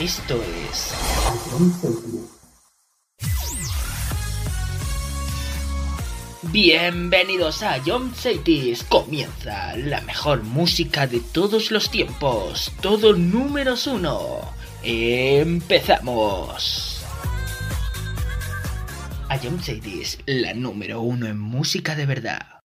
Esto es... Bienvenidos a John Cities. Comienza la mejor música de todos los tiempos. Todo números uno. Empezamos. I Don't Say This, la número uno en música de verdad.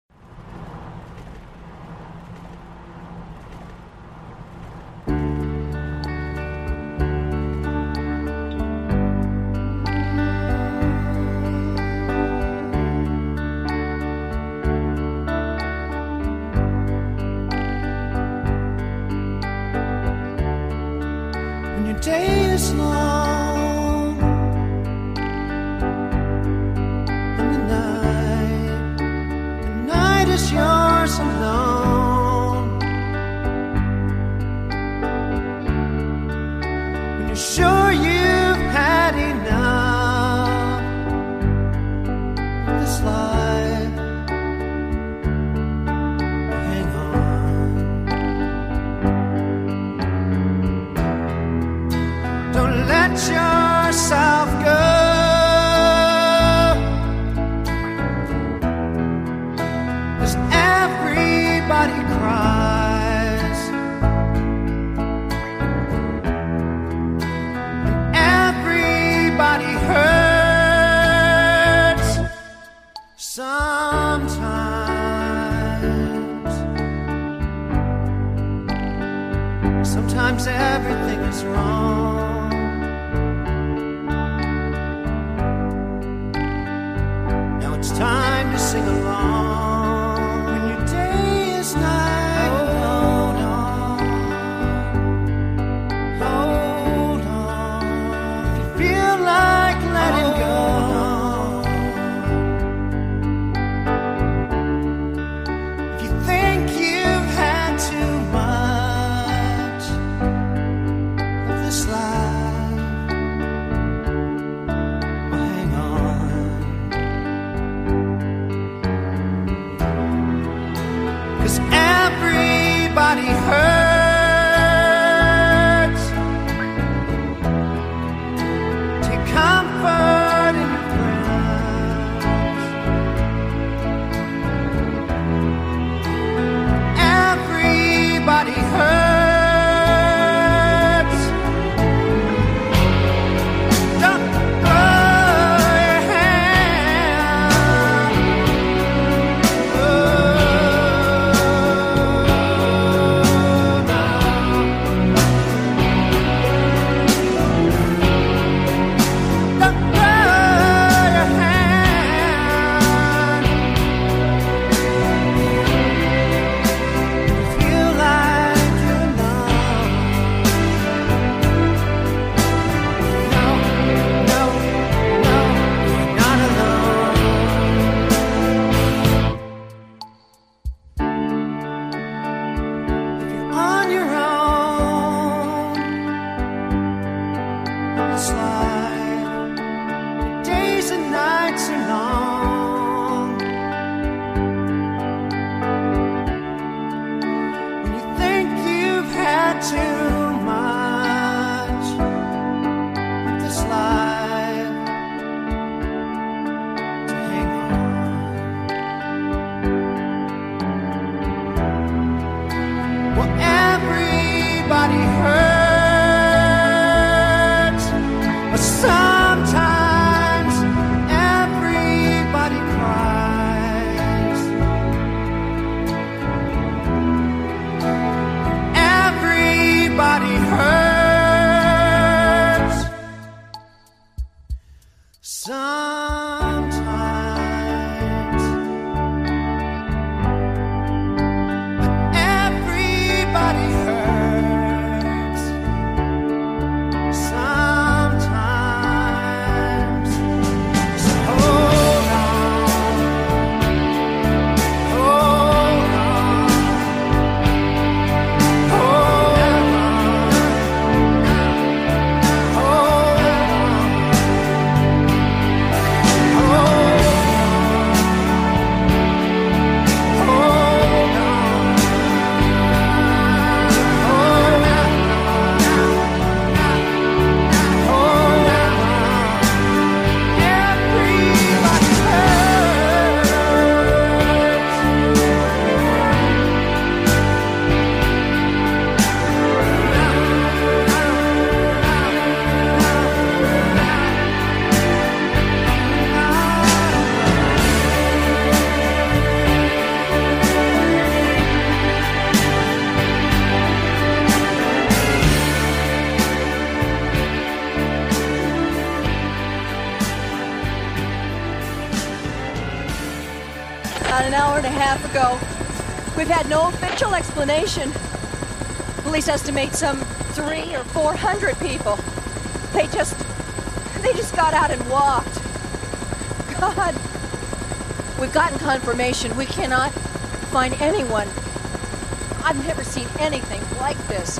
We've had no official explanation. Police estimate some three or four hundred people. They just... they just got out and walked. God. We've gotten confirmation. We cannot find anyone. I've never seen anything like this.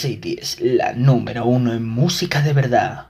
City la número uno en música de verdad.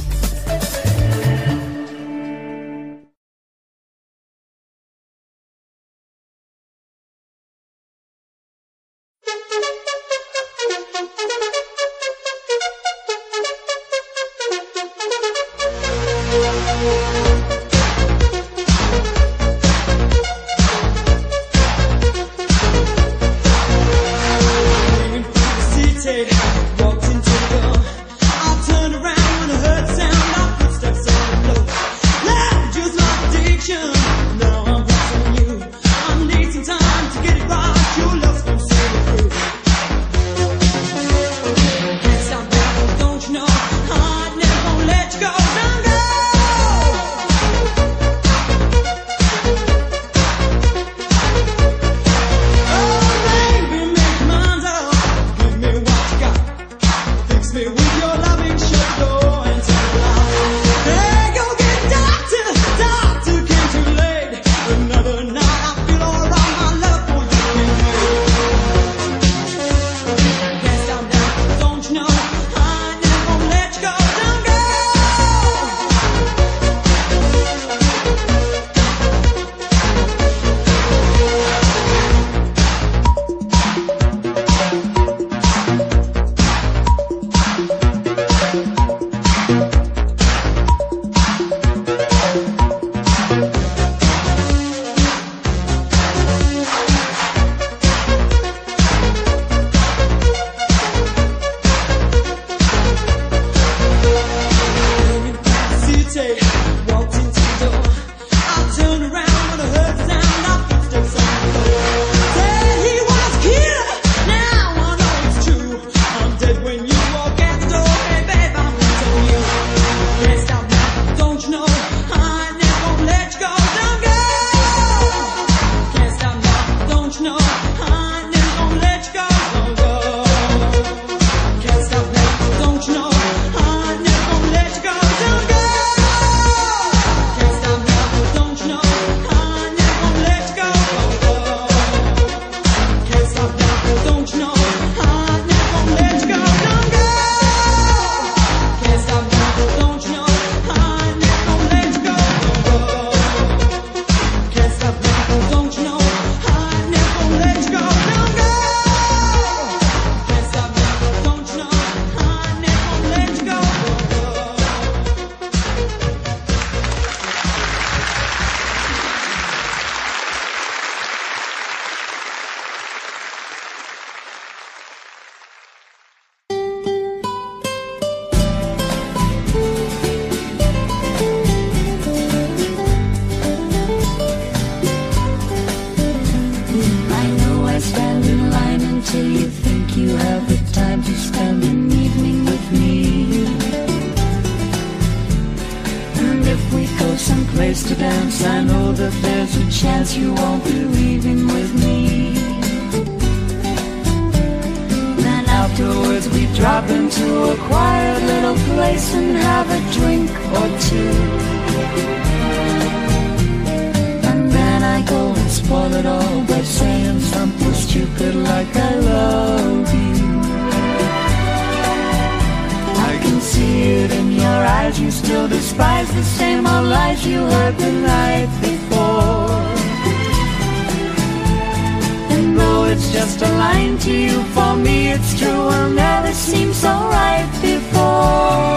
Spies the same old lies you heard the night before. And though it's just a line to you, for me it's true. Well, now it seems so right before.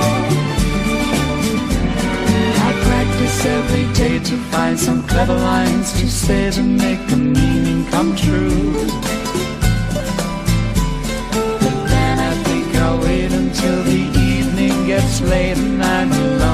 I practice every day to find some clever lines to say to make the meaning come true. But then I think I'll wait until the evening gets late and I'm alone.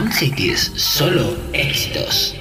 Stone Cities, solo éxitos.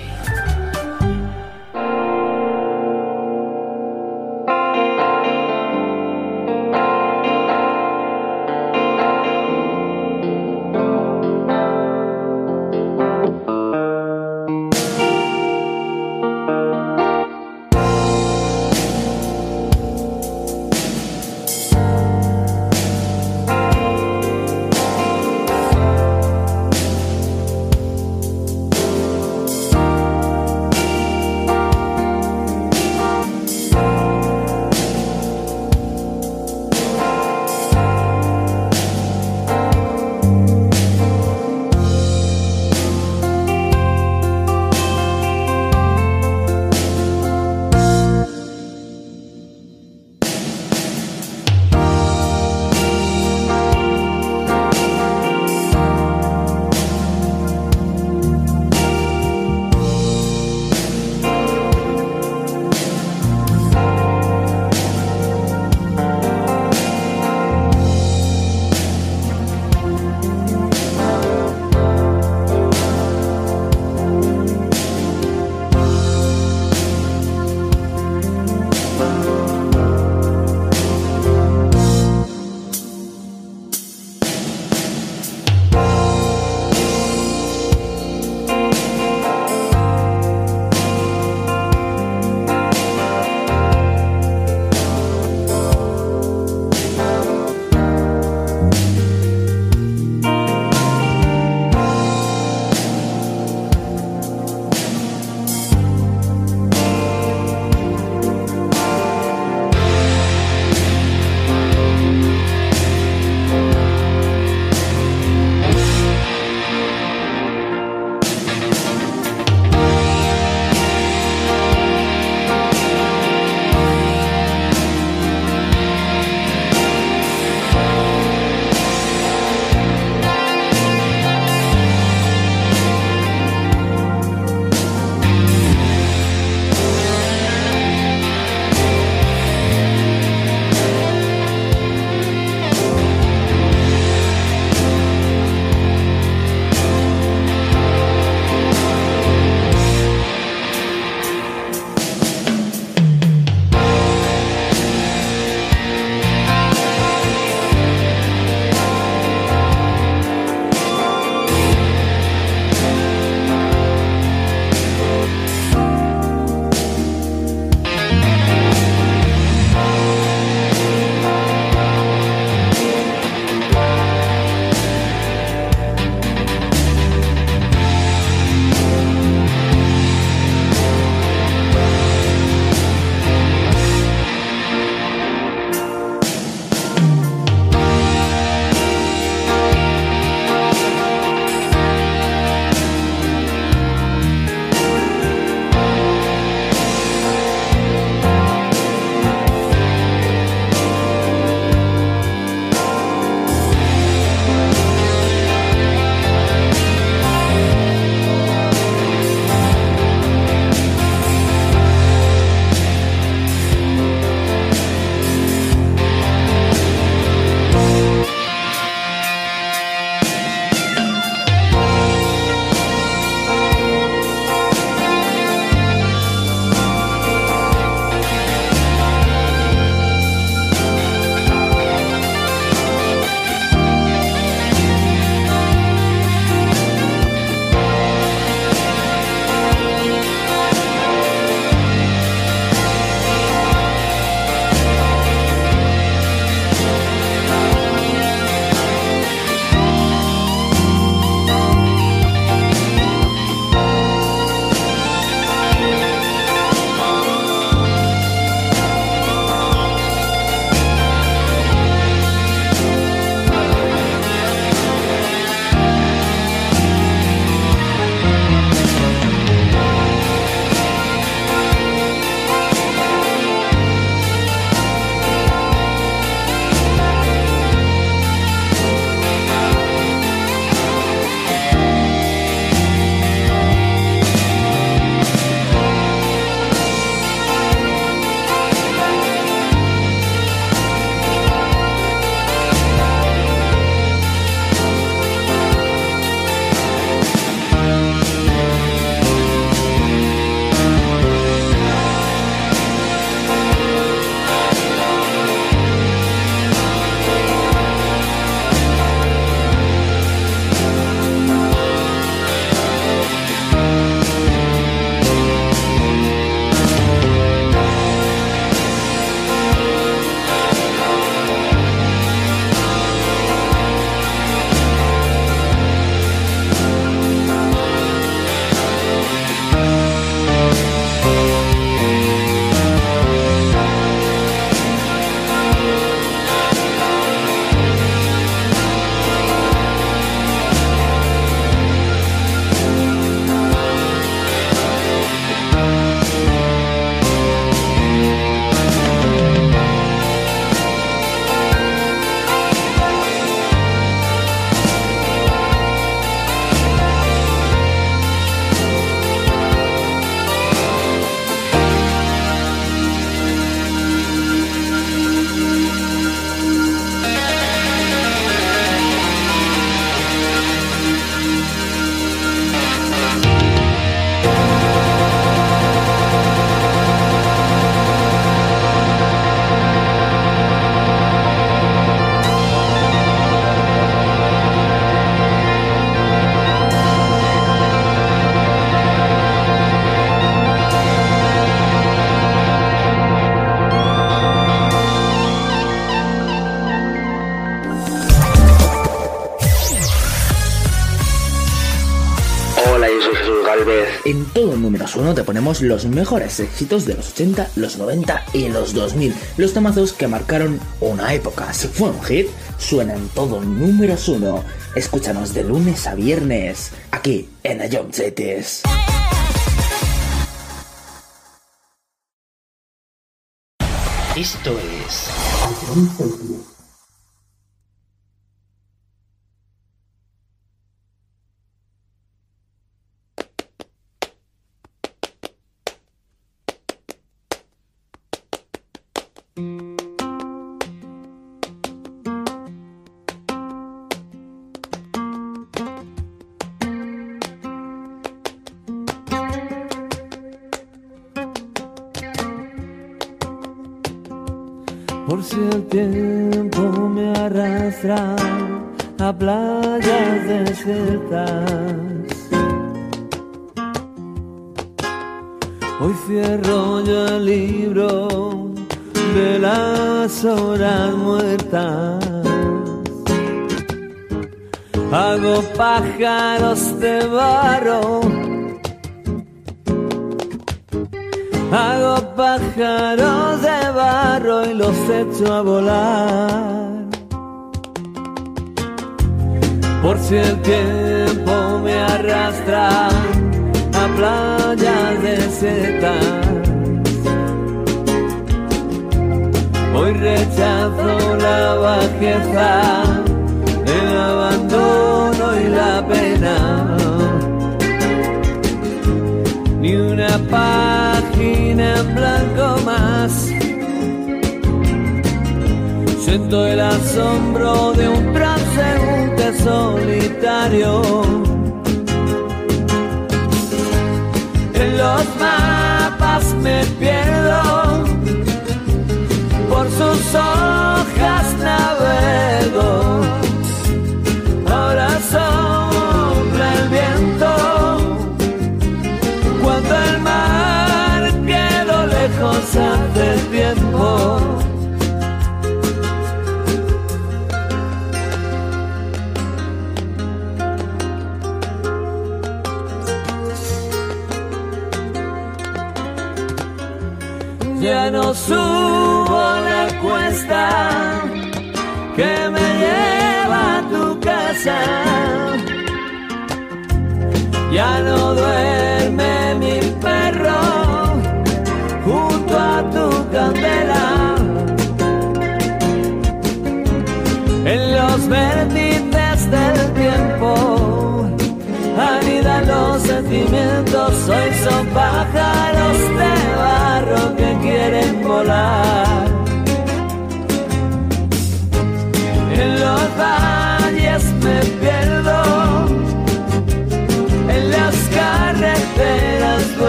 en todo números 1 te ponemos los mejores éxitos de los 80, los 90 y los 2000. Los tomazos que marcaron una época. Si fue un hit, suena en todo números 1. Escúchanos de lunes a viernes, aquí en Ayom Esto es...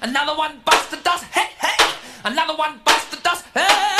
Another one bites the dust. Hey, hey! Another one bites the dust. Hey!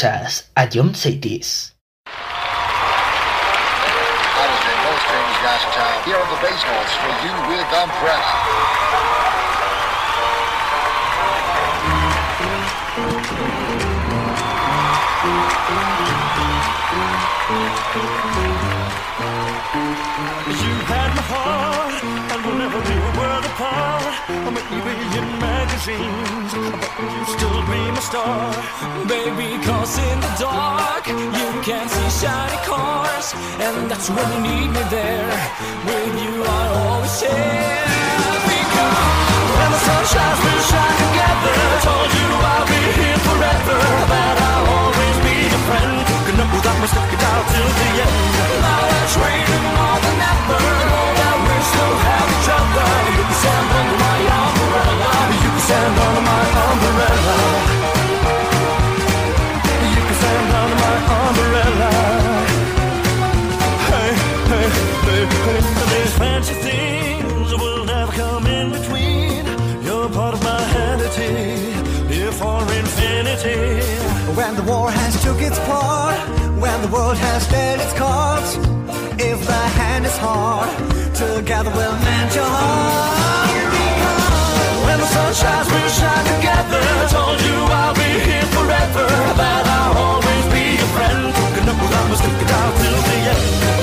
Escuchas a John Saitis. I was in no strange gas town. Here are the bass notes for you with Umbrella. You had my heart, and we'll never be a world apart. I'm maybe in magazines, but you still be my star. Baby, cause in the dark you can see shiny cars, and that's when you need me there. With you, I always share. Because when the sun shines, we'll shine together. Told you I'll be here forever, that I'll always be your friend. Gonna know that it out till the end. Now it's raining more than ever. Know that we still have each other. You under my umbrella. You can stand under my umbrella. Hey, hey, hey, hey. These fancy things will never come in between. You're part of my entity, here for infinity. When the war has took its part, when the world has dealt its cards, if the hand is hard, together we'll mend your heart sunshines will shine together. I told you I'll be here forever, that I'll always be your friend. Hooking up with I'm sticking out till the end.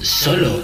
Solo.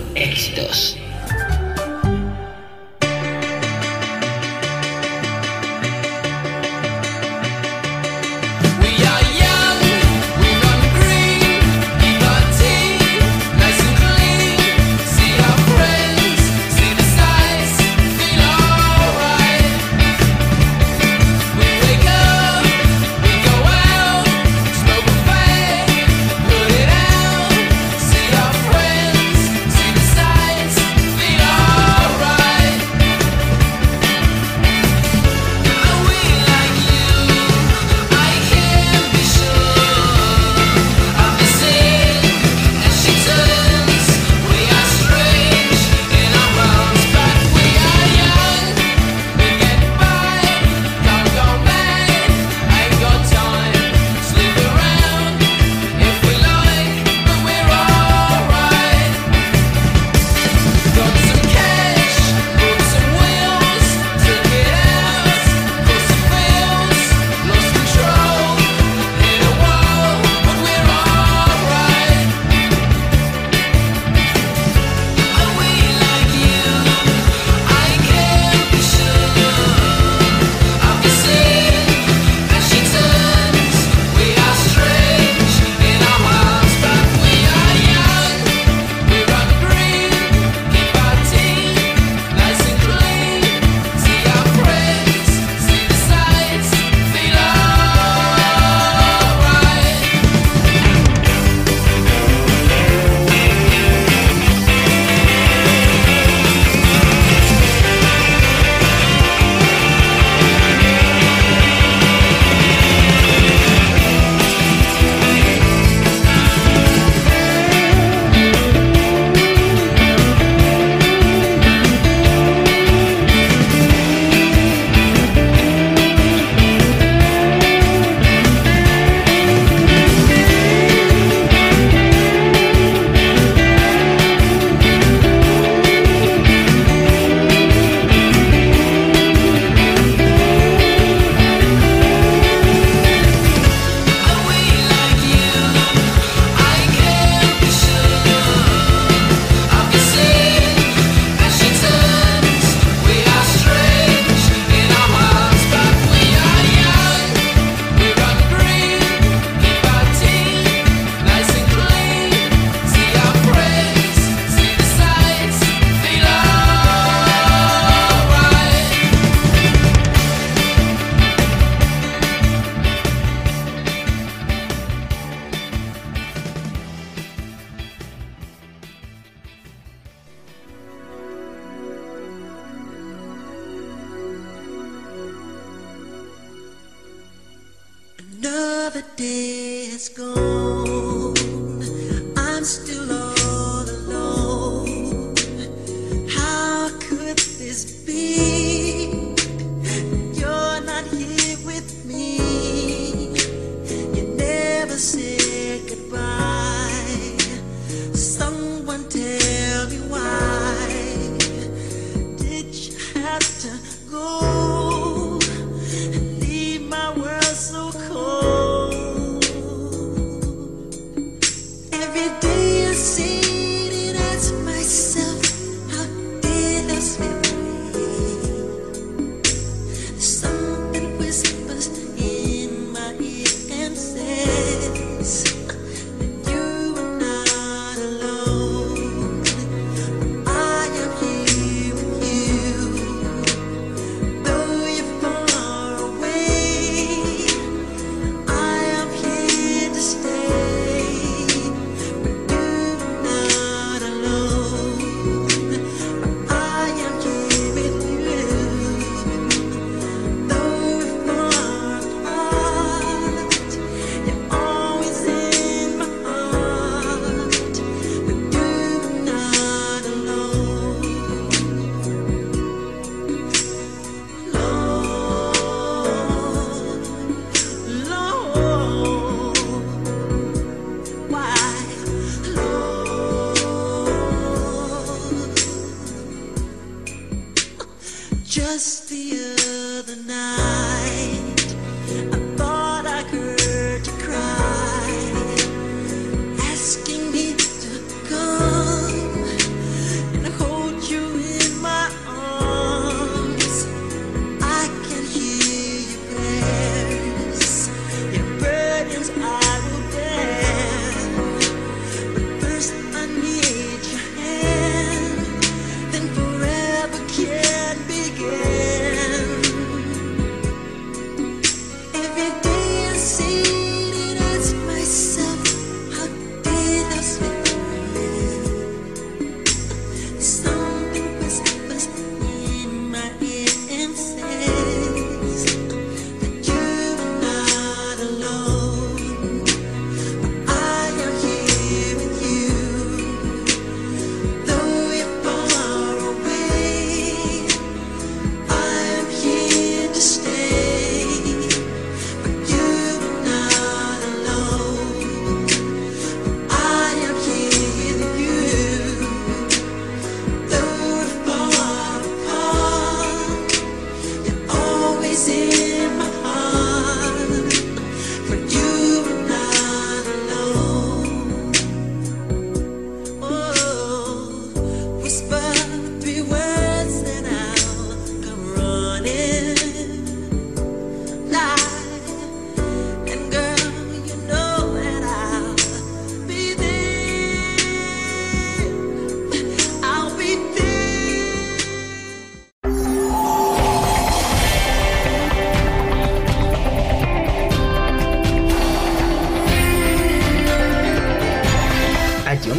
Day has gone.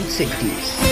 60s.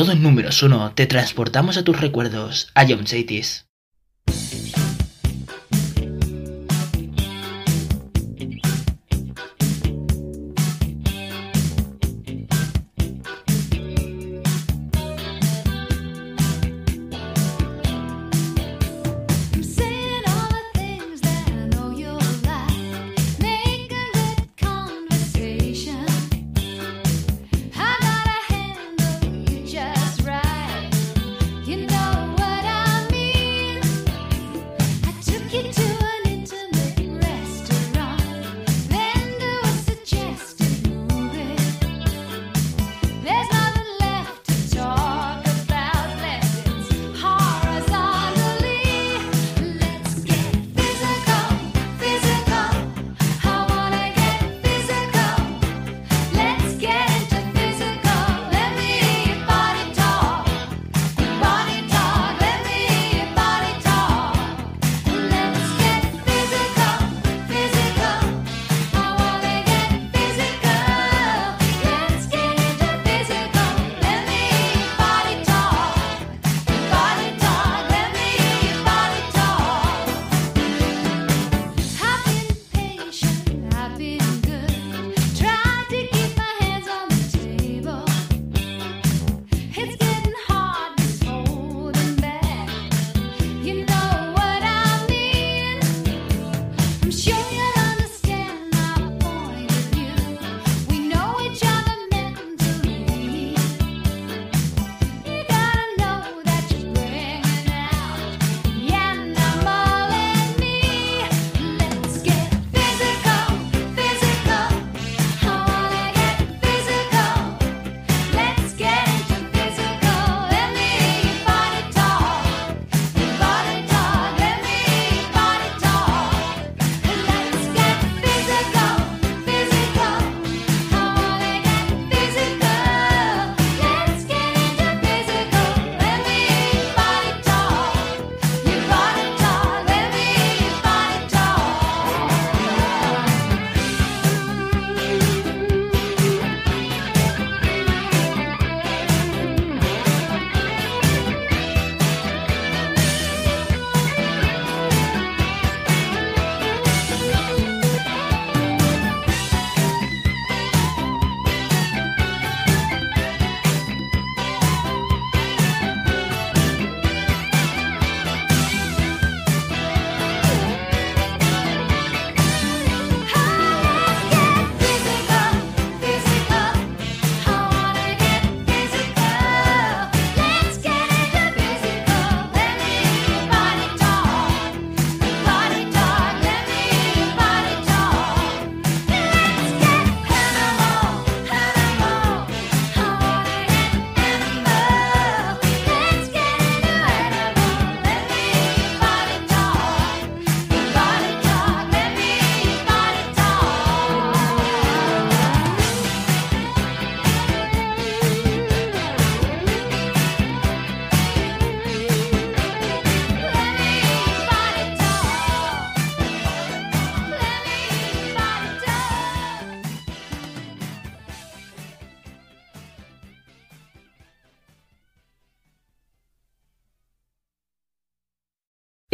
todos números uno, te transportamos a tus recuerdos, a John Cities.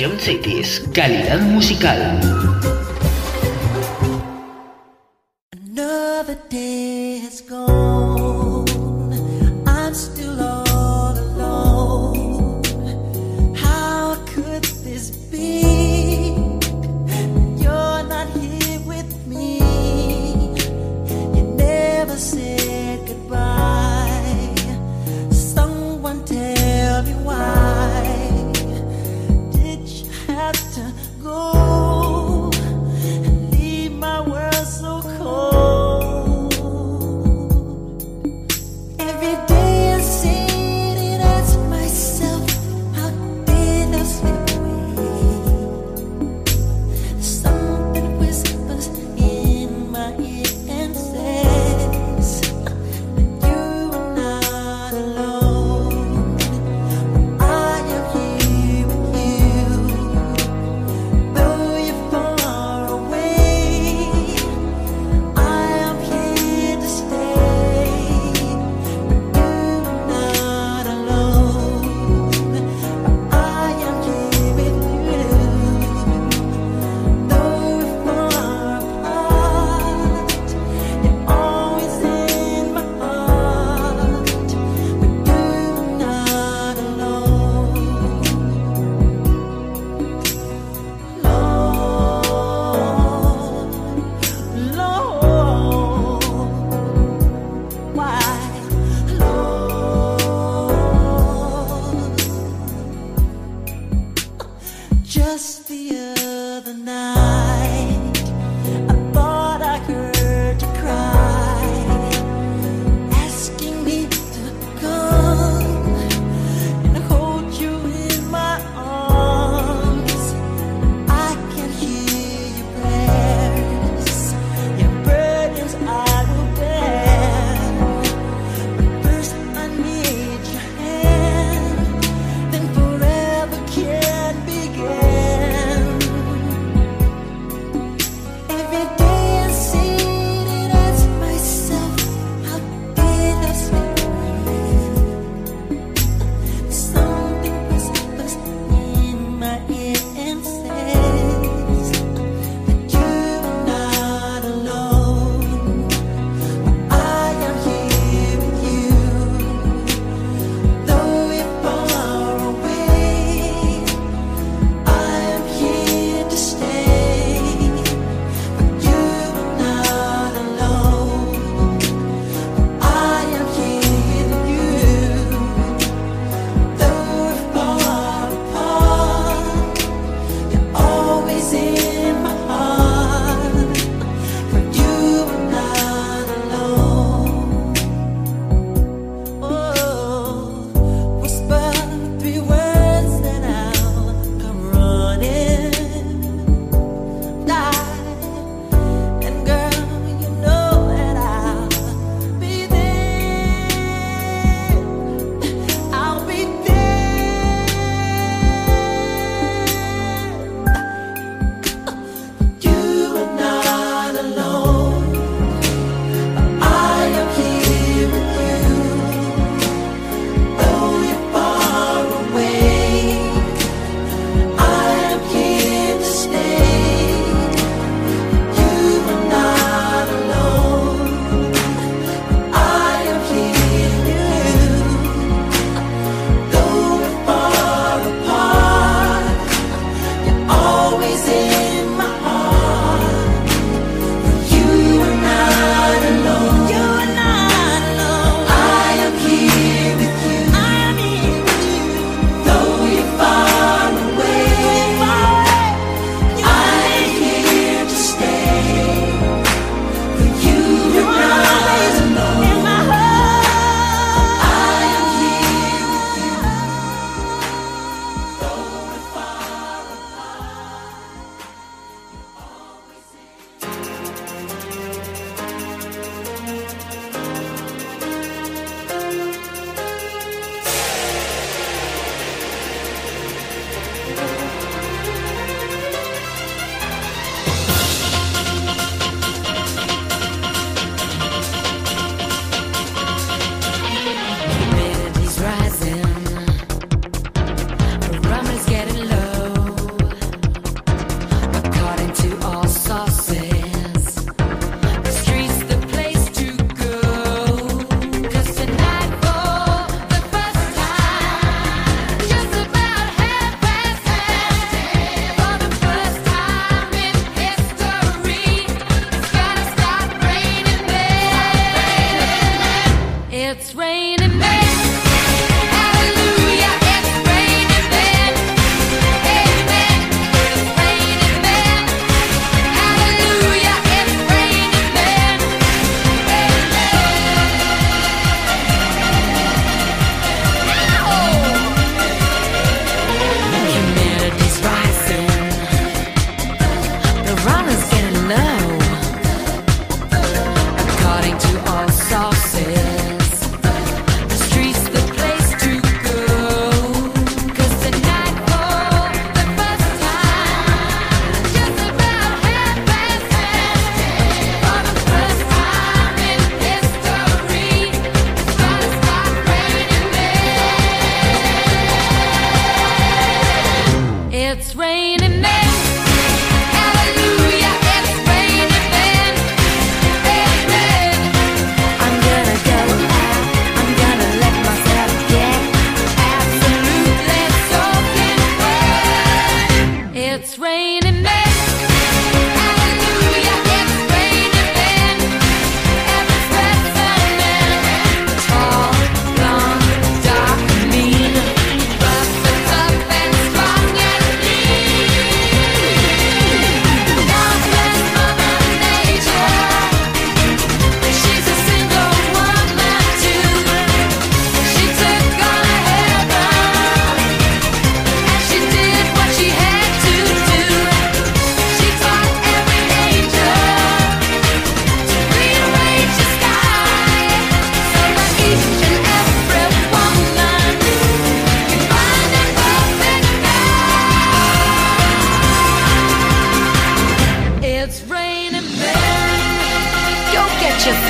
Jump Cities. Calidad musical.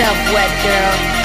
Yourself wet, girl.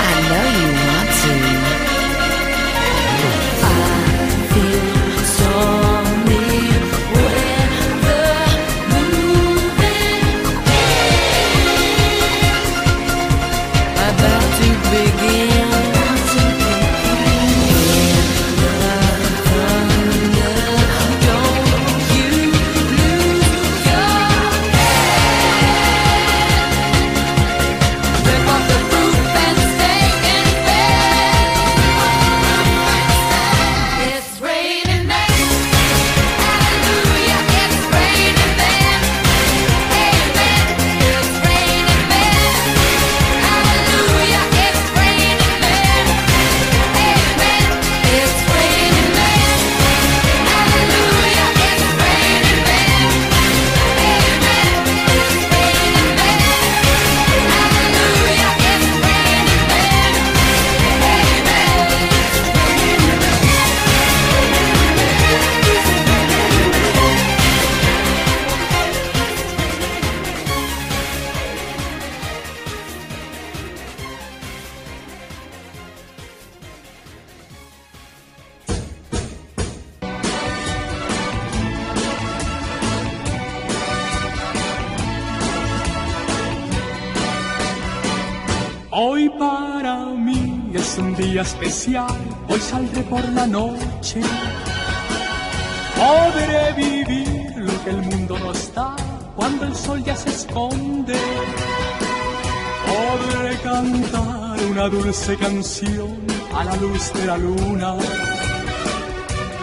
Canción a la luz de la luna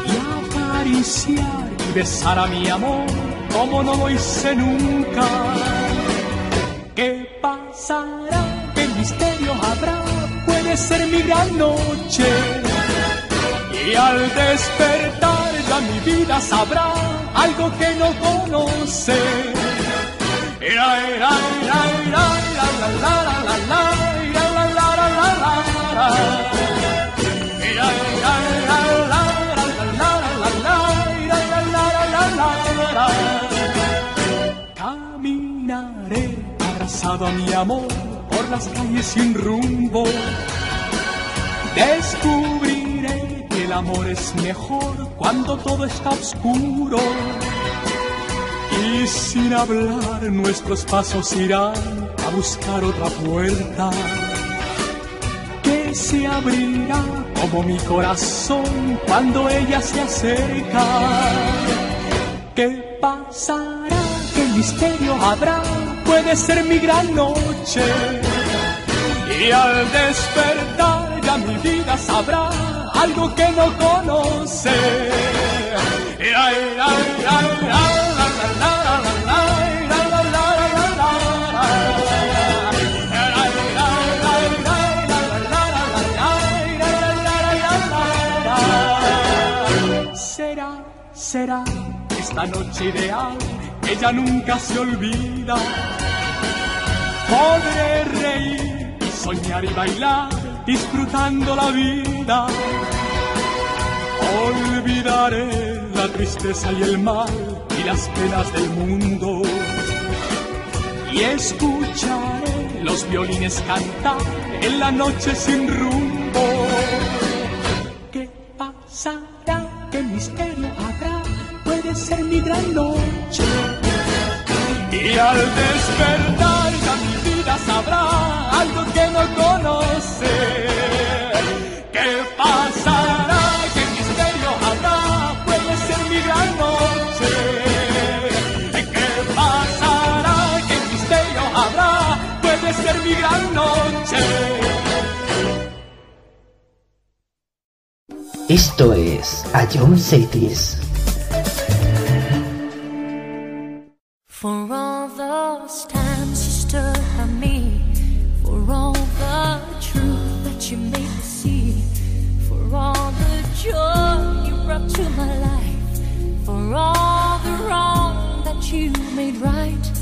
y acariciar y besar a mi amor como no lo hice nunca. ¿Qué pasará? ¿Qué misterio habrá? Puede ser mi gran noche. Y al despertar ya mi vida sabrá algo que no conoce. Ira, ira, ira, Caminaré abrazado a mi amor por las calles sin rumbo. Descubriré que el amor es mejor cuando todo está oscuro. Y sin hablar nuestros pasos irán a buscar otra puerta se abrirá como mi corazón cuando ella se acerca. ¿Qué pasará? ¿Qué misterio habrá? Puede ser mi gran noche. Y al despertar ya mi vida sabrá algo que no conoce. Ira, ira, ira, será esta noche ideal, ella nunca se olvida. Podré reír soñar y bailar, disfrutando la vida. Olvidaré la tristeza y el mal y las penas del mundo. Y escucharé los violines cantar en la noche sin rumbo. ¿Qué pasará? ¿Qué misterio? Puede ser mi gran noche. Y al despertar ya mi vida sabrá algo que no conoce. ¿Qué pasará? ¿Qué misterio habrá? Puede ser mi gran noche. ¿Qué pasará? ¿Qué misterio habrá? Puede ser mi gran noche. Esto es A John Cities. You made right,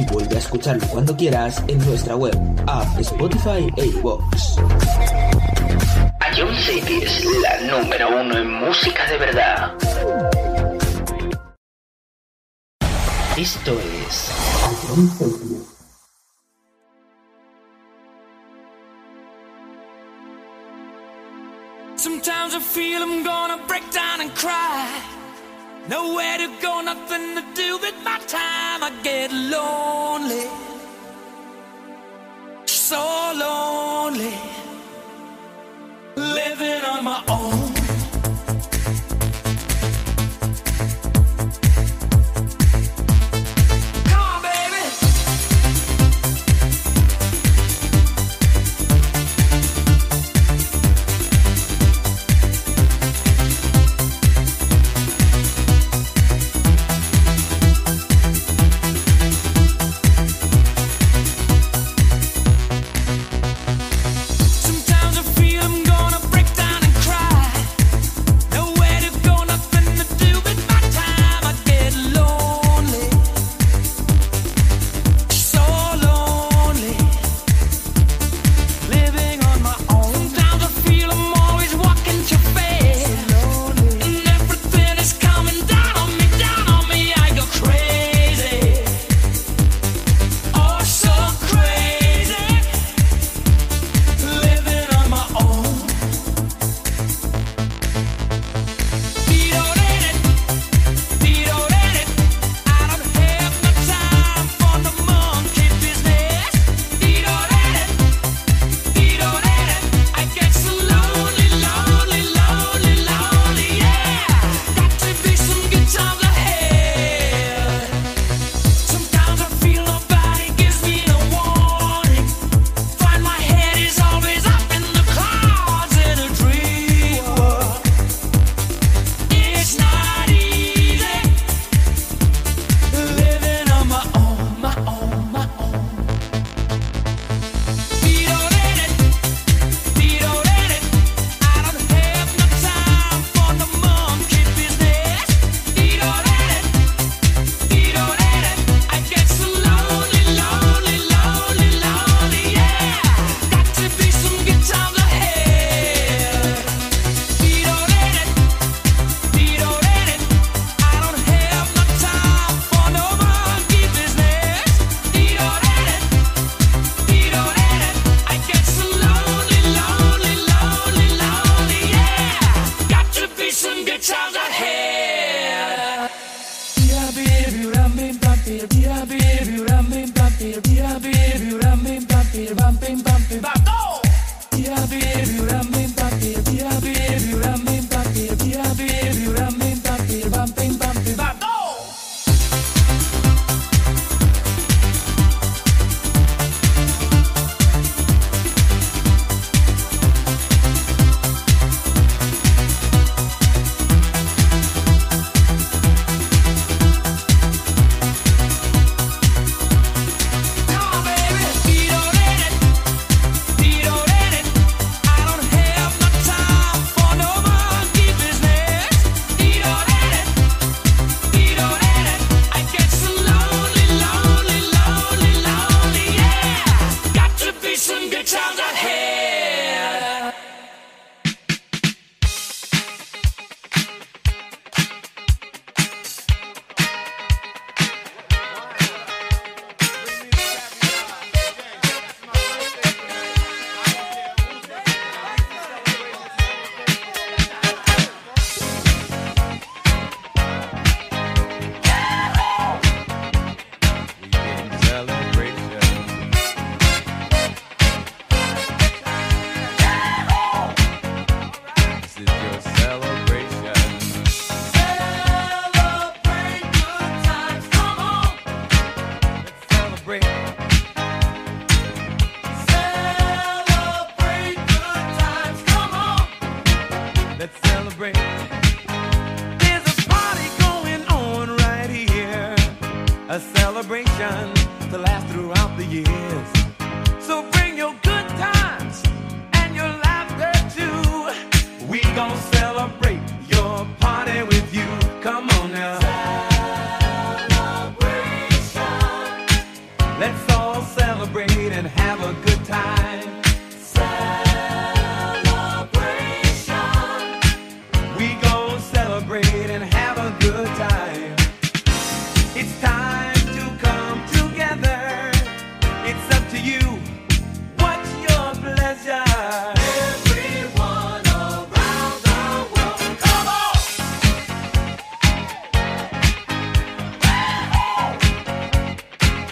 y vuelve a escucharlo cuando quieras en nuestra web, app, Spotify e iVoox. Ion City es la número uno en música de verdad. Esto es Sometimes I feel I'm gonna break down and cry. Nowhere to go, nothing to do with my time. I get lonely, so lonely, living on my own.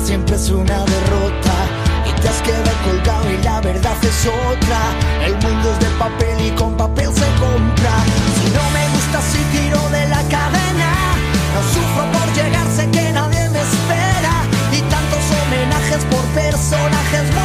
siempre es una derrota y te has quedado colgado y la verdad es otra. El mundo es de papel y con papel se compra. Si no me gusta si tiro de la cadena, no sufro por llegar, sé que nadie me espera y tantos homenajes por personajes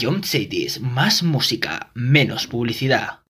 Jump Cities, más música, menos publicidad.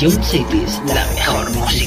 Ion Cities, la mejor música.